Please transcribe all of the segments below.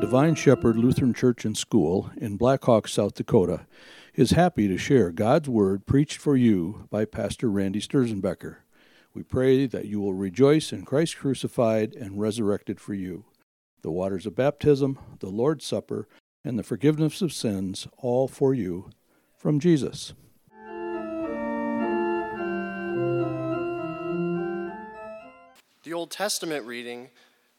Divine Shepherd Lutheran Church and School in Black Hawk, South Dakota, is happy to share God's Word preached for you by Pastor Randy Sturzenbecker. We pray that you will rejoice in Christ crucified and resurrected for you. The waters of baptism, the Lord's Supper, and the forgiveness of sins, all for you from Jesus. The Old Testament reading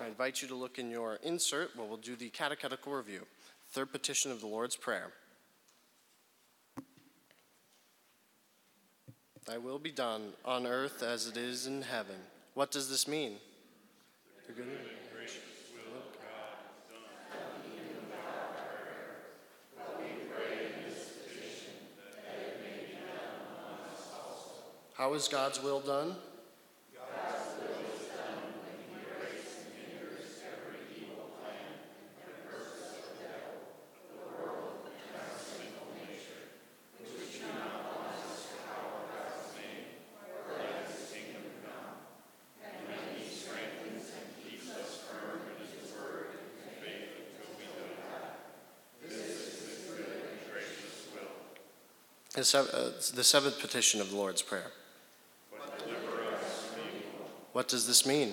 I invite you to look in your insert where we'll do the catechetical review. Third petition of the Lord's Prayer. Thy will be done on earth as it is in heaven. What does this mean? The good How is God's will done? The, uh, the seventh petition of the Lord's Prayer. What does this mean?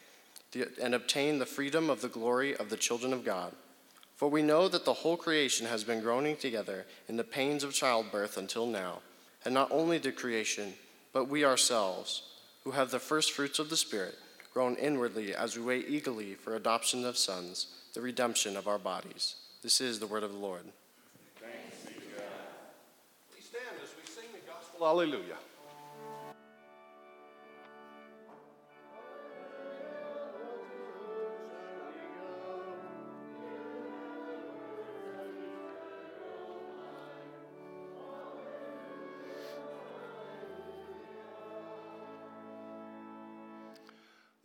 and obtain the freedom of the glory of the children of God. For we know that the whole creation has been groaning together in the pains of childbirth until now, and not only the creation, but we ourselves, who have the first fruits of the Spirit, groan inwardly as we wait eagerly for adoption of sons, the redemption of our bodies. This is the word of the Lord. Please stand as we sing the gospel. Hallelujah.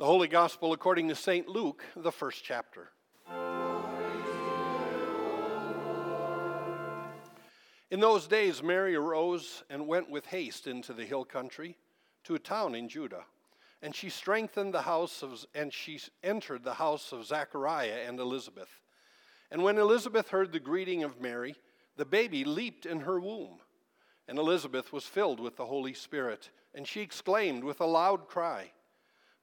The Holy Gospel according to St. Luke, the first chapter. In those days, Mary arose and went with haste into the hill country to a town in Judah. And she strengthened the house of, and she entered the house of Zachariah and Elizabeth. And when Elizabeth heard the greeting of Mary, the baby leaped in her womb. And Elizabeth was filled with the Holy Spirit, and she exclaimed with a loud cry,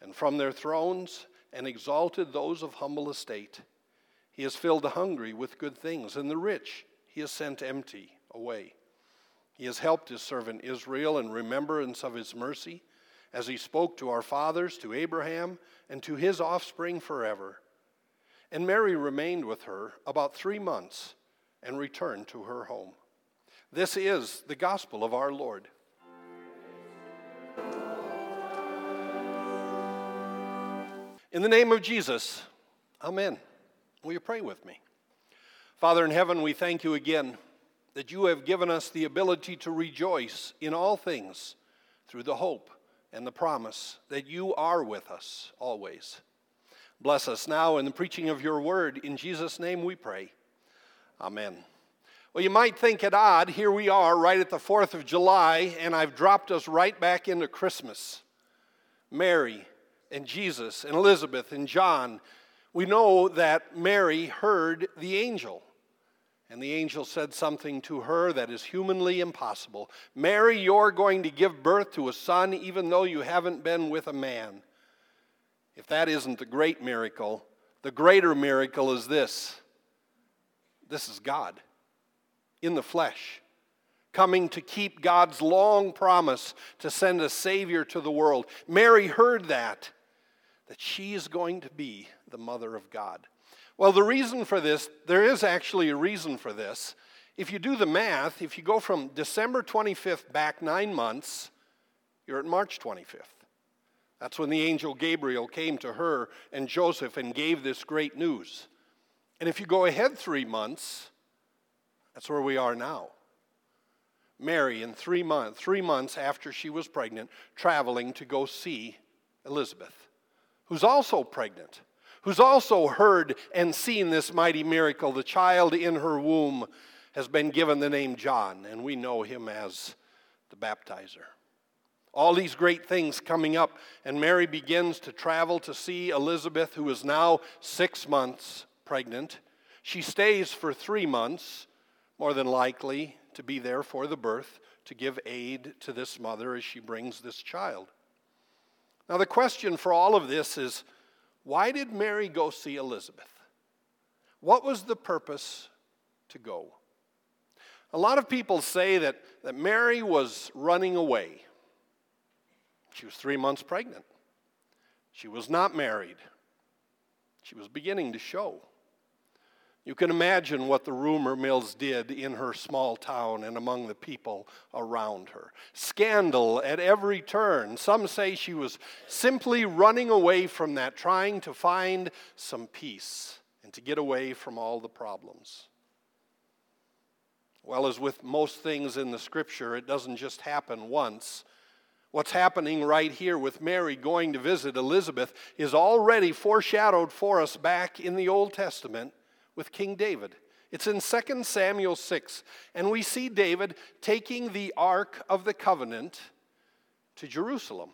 and from their thrones and exalted those of humble estate. He has filled the hungry with good things, and the rich he has sent empty away. He has helped his servant Israel in remembrance of his mercy, as he spoke to our fathers, to Abraham, and to his offspring forever. And Mary remained with her about three months and returned to her home. This is the gospel of our Lord. In the name of Jesus, Amen. Will you pray with me? Father in heaven, we thank you again that you have given us the ability to rejoice in all things through the hope and the promise that you are with us always. Bless us now in the preaching of your word. In Jesus' name we pray. Amen. Well, you might think it odd. Here we are right at the 4th of July, and I've dropped us right back into Christmas. Mary, and Jesus and Elizabeth and John, we know that Mary heard the angel. And the angel said something to her that is humanly impossible. Mary, you're going to give birth to a son even though you haven't been with a man. If that isn't the great miracle, the greater miracle is this this is God in the flesh coming to keep God's long promise to send a Savior to the world. Mary heard that that she is going to be the mother of God. Well, the reason for this, there is actually a reason for this. If you do the math, if you go from December 25th back nine months, you're at March 25th. That's when the angel Gabriel came to her and Joseph and gave this great news. And if you go ahead three months, that's where we are now. Mary, in three months, three months after she was pregnant, traveling to go see Elizabeth who's also pregnant, who's also heard and seen this mighty miracle. The child in her womb has been given the name John, and we know him as the baptizer. All these great things coming up, and Mary begins to travel to see Elizabeth, who is now six months pregnant. She stays for three months, more than likely to be there for the birth, to give aid to this mother as she brings this child. Now, the question for all of this is why did Mary go see Elizabeth? What was the purpose to go? A lot of people say that, that Mary was running away. She was three months pregnant. She was not married. She was beginning to show. You can imagine what the rumor mills did in her small town and among the people around her. Scandal at every turn. Some say she was simply running away from that, trying to find some peace and to get away from all the problems. Well, as with most things in the scripture, it doesn't just happen once. What's happening right here with Mary going to visit Elizabeth is already foreshadowed for us back in the Old Testament with King David. It's in 2 Samuel 6, and we see David taking the Ark of the Covenant to Jerusalem.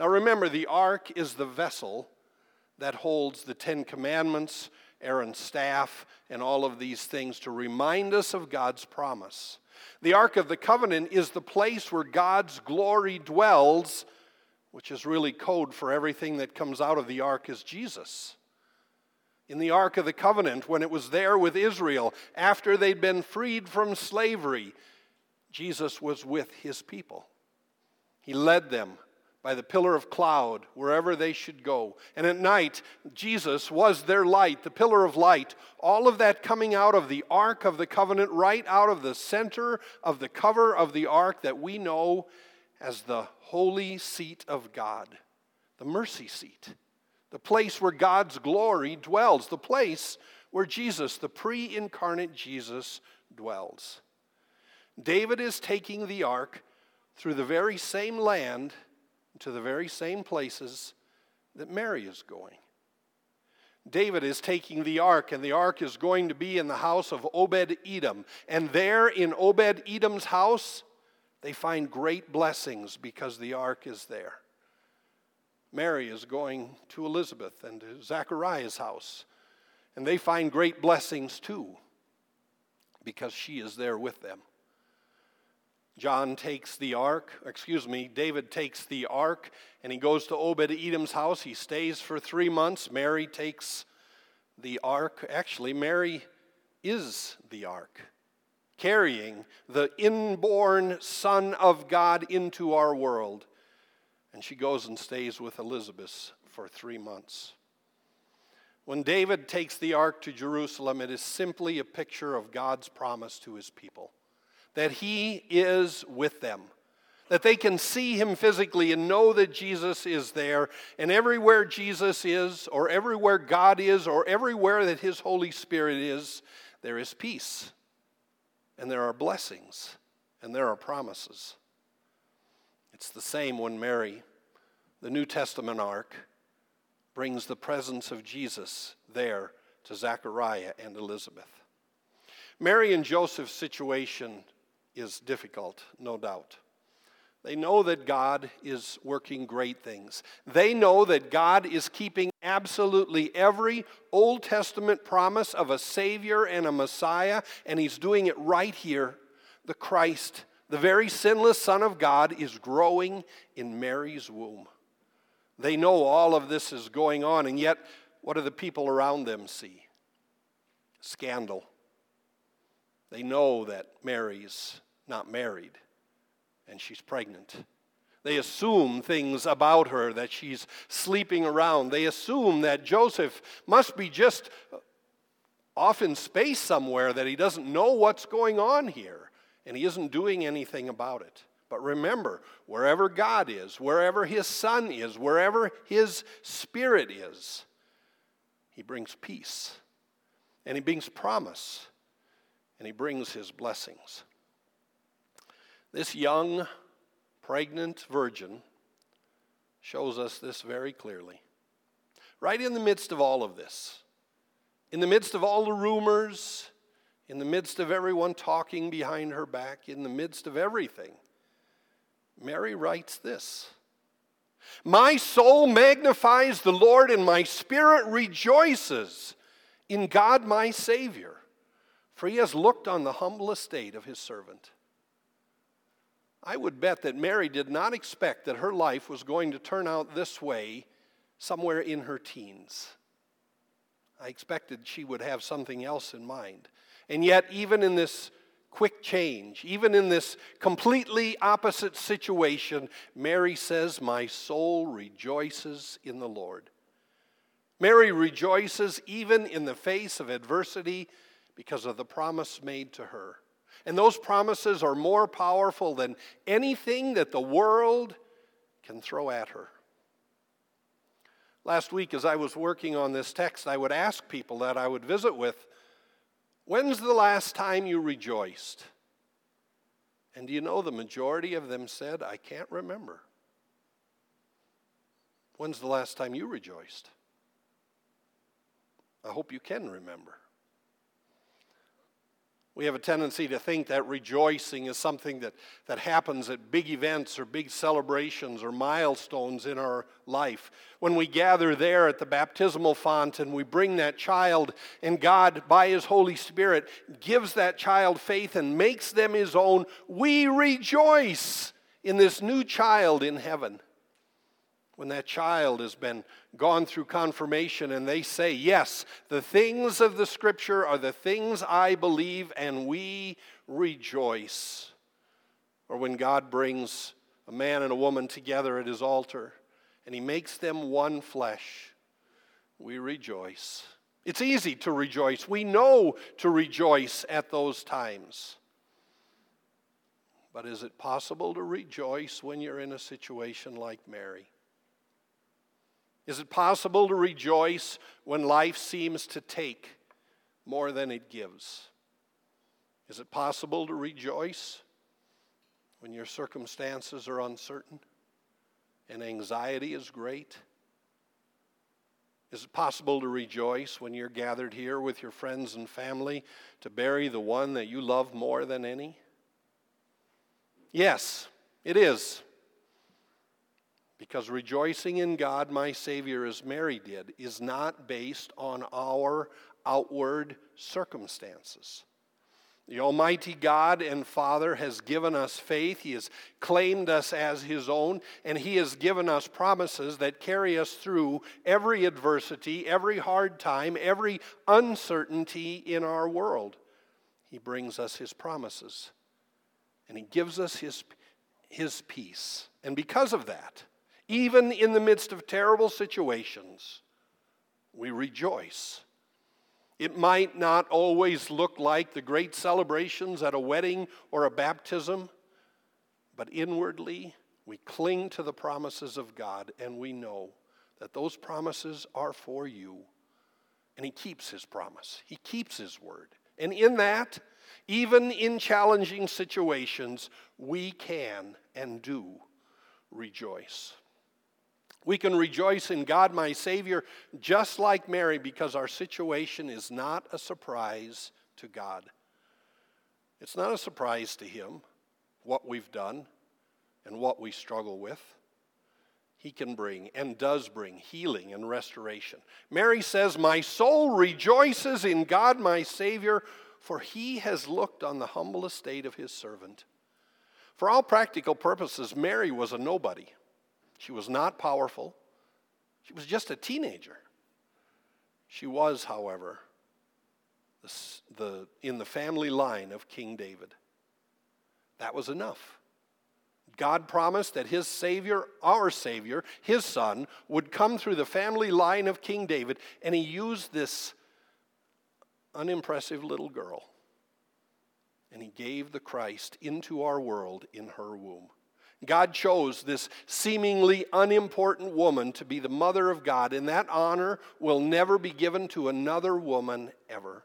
Now remember, the Ark is the vessel that holds the Ten Commandments, Aaron's staff, and all of these things to remind us of God's promise. The Ark of the Covenant is the place where God's glory dwells, which is really code for everything that comes out of the Ark is Jesus in the Ark of the Covenant when it was there with Israel after they'd been freed from slavery. Jesus was with his people. He led them by the pillar of cloud wherever they should go. And at night, Jesus was their light, the pillar of light. All of that coming out of the Ark of the Covenant, right out of the center of the cover of the Ark that we know as the holy seat of God, the mercy seat the place where God's glory dwells, the place where Jesus, the pre incarnate Jesus, dwells. David is taking the ark through the very same land, to the very same places that Mary is going. David is taking the ark, and the ark is going to be in the house of Obed Edom. And there in Obed Edom's house, they find great blessings because the ark is there. Mary is going to Elizabeth and to Zachariah's house, and they find great blessings too because she is there with them. John takes the ark, excuse me, David takes the ark and he goes to Obed Edom's house. He stays for three months. Mary takes the ark. Actually, Mary is the ark, carrying the inborn Son of God into our world. And she goes and stays with Elizabeth for three months. When David takes the ark to Jerusalem, it is simply a picture of God's promise to his people that he is with them, that they can see him physically and know that Jesus is there. And everywhere Jesus is, or everywhere God is, or everywhere that his Holy Spirit is, there is peace, and there are blessings, and there are promises. It's the same when Mary, the New Testament ark, brings the presence of Jesus there to Zechariah and Elizabeth. Mary and Joseph's situation is difficult, no doubt. They know that God is working great things. They know that God is keeping absolutely every Old Testament promise of a Savior and a Messiah, and He's doing it right here. The Christ, the very sinless Son of God, is growing in Mary's womb. They know all of this is going on, and yet, what do the people around them see? Scandal. They know that Mary's not married and she's pregnant. They assume things about her that she's sleeping around. They assume that Joseph must be just off in space somewhere, that he doesn't know what's going on here, and he isn't doing anything about it. But remember, wherever God is, wherever his Son is, wherever his Spirit is, he brings peace, and he brings promise, and he brings his blessings. This young, pregnant virgin shows us this very clearly. Right in the midst of all of this, in the midst of all the rumors, in the midst of everyone talking behind her back, in the midst of everything, Mary writes this My soul magnifies the Lord, and my spirit rejoices in God my Savior, for he has looked on the humble estate of his servant. I would bet that Mary did not expect that her life was going to turn out this way somewhere in her teens. I expected she would have something else in mind. And yet, even in this quick change, even in this completely opposite situation, Mary says, My soul rejoices in the Lord. Mary rejoices even in the face of adversity because of the promise made to her. And those promises are more powerful than anything that the world can throw at her. Last week, as I was working on this text, I would ask people that I would visit with, When's the last time you rejoiced? And do you know the majority of them said, I can't remember. When's the last time you rejoiced? I hope you can remember. We have a tendency to think that rejoicing is something that, that happens at big events or big celebrations or milestones in our life. When we gather there at the baptismal font and we bring that child, and God, by His Holy Spirit, gives that child faith and makes them His own, we rejoice in this new child in heaven when that child has been gone through confirmation and they say, Yes, the things of the scripture are the things I believe, and we rejoice. Or when God brings a man and a woman together at his altar and he makes them one flesh, we rejoice. It's easy to rejoice. We know to rejoice at those times. But is it possible to rejoice when you're in a situation like Mary? Is it possible to rejoice when life seems to take more than it gives? Is it possible to rejoice when your circumstances are uncertain and anxiety is great? Is it possible to rejoice when you're gathered here with your friends and family to bury the one that you love more than any? Yes, it is. Because rejoicing in God, my Savior, as Mary did, is not based on our outward circumstances. The Almighty God and Father has given us faith. He has claimed us as His own, and He has given us promises that carry us through every adversity, every hard time, every uncertainty in our world. He brings us His promises, and He gives us His, his peace. And because of that, even in the midst of terrible situations, we rejoice it might not always look like the great celebrations at a wedding or a baptism, but inwardly we cling to the promises of God and we know that those promises are for you. And He keeps His promise, He keeps His word. And in that, even in challenging situations, we can and do rejoice. We can rejoice in God, my Savior, just like Mary, because our situation is not a surprise to God. It's not a surprise to Him what we've done and what we struggle with. He can bring and does bring healing and restoration. Mary says, My soul rejoices in God, my Savior, for He has looked on the humble estate of His servant. For all practical purposes, Mary was a nobody. She was not powerful. She was just a teenager. She was, however, the, the, in the family line of King David. That was enough. God promised that his Savior, our Savior, his Son, would come through the family line of King David, and he used this unimpressive little girl. And he gave the Christ into our world in her womb. God chose this seemingly unimportant woman to be the mother of God, and that honor will never be given to another woman ever.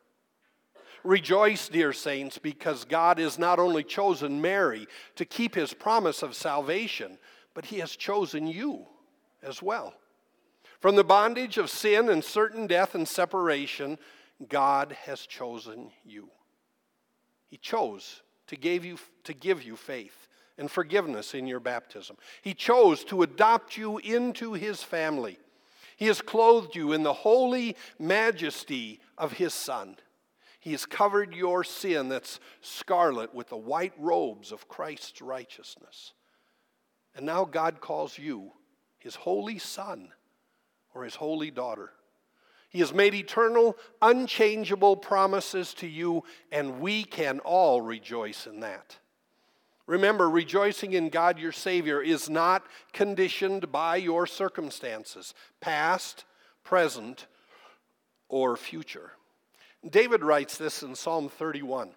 Rejoice, dear saints, because God has not only chosen Mary to keep his promise of salvation, but he has chosen you as well. From the bondage of sin and certain death and separation, God has chosen you. He chose to give you, to give you faith and forgiveness in your baptism. He chose to adopt you into his family. He has clothed you in the holy majesty of his Son. He has covered your sin that's scarlet with the white robes of Christ's righteousness. And now God calls you his holy son or his holy daughter. He has made eternal, unchangeable promises to you, and we can all rejoice in that. Remember, rejoicing in God your Savior is not conditioned by your circumstances, past, present, or future. David writes this in Psalm 31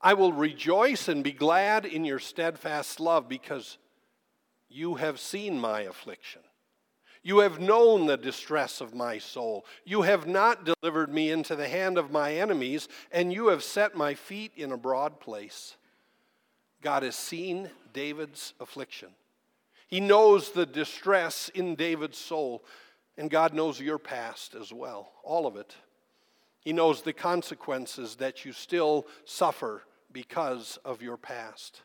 I will rejoice and be glad in your steadfast love because you have seen my affliction. You have known the distress of my soul. You have not delivered me into the hand of my enemies, and you have set my feet in a broad place. God has seen David's affliction. He knows the distress in David's soul, and God knows your past as well, all of it. He knows the consequences that you still suffer because of your past.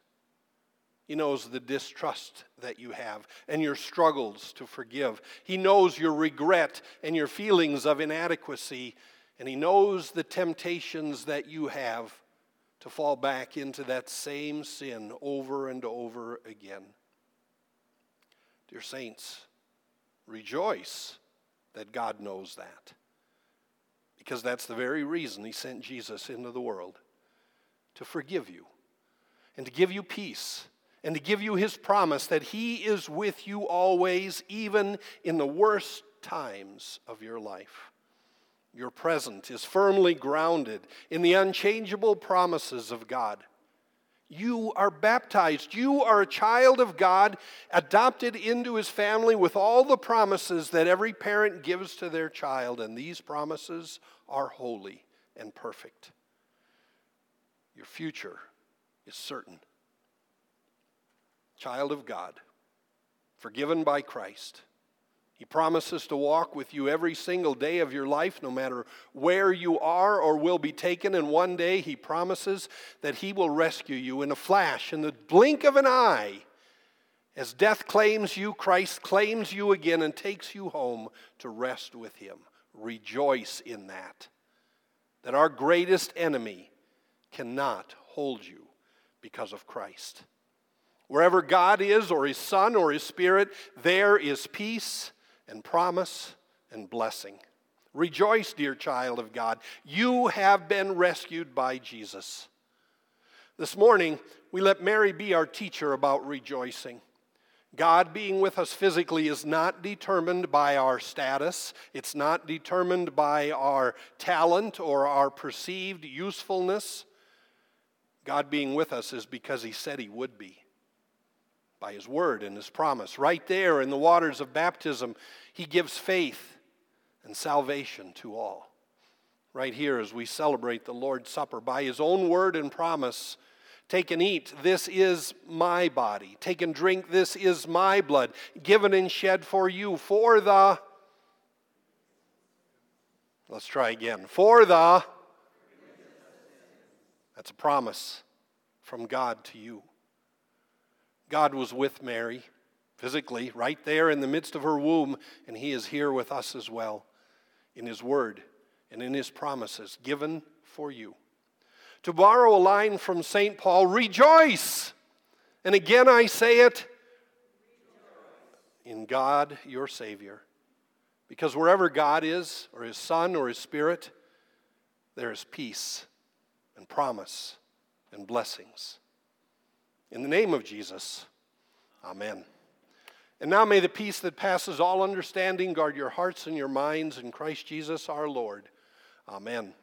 He knows the distrust that you have and your struggles to forgive. He knows your regret and your feelings of inadequacy, and He knows the temptations that you have to fall back into that same sin over and over again. Dear saints, rejoice that God knows that. Because that's the very reason He sent Jesus into the world to forgive you and to give you peace and to give you His promise that He is with you always, even in the worst times of your life. Your present is firmly grounded in the unchangeable promises of God. You are baptized. You are a child of God, adopted into his family with all the promises that every parent gives to their child, and these promises are holy and perfect. Your future is certain. Child of God, forgiven by Christ, He promises to walk with you every single day of your life, no matter where you are or will be taken. And one day He promises that He will rescue you in a flash, in the blink of an eye. As death claims you, Christ claims you again and takes you home to rest with Him. Rejoice in that. That our greatest enemy cannot hold you because of Christ. Wherever God is, or His Son, or His Spirit, there is peace and promise and blessing. Rejoice, dear child of God. You have been rescued by Jesus. This morning, we let Mary be our teacher about rejoicing. God being with us physically is not determined by our status. It's not determined by our talent or our perceived usefulness. God being with us is because He said He would be by His word and His promise. Right there in the waters of baptism, He gives faith and salvation to all. Right here, as we celebrate the Lord's Supper, by His own word and promise, take and eat, this is my body. Take and drink, this is my blood, given and shed for you for the. Let's try again. For the. That's a promise from God to you. God was with Mary physically, right there in the midst of her womb, and He is here with us as well in His Word and in His promises given for you. To borrow a line from St. Paul, rejoice! And again I say it in God your Savior. Because wherever God is, or His Son, or His Spirit, there is peace and promise and blessings. In the name of Jesus, amen. And now may the peace that passes all understanding guard your hearts and your minds in Christ Jesus our Lord. Amen.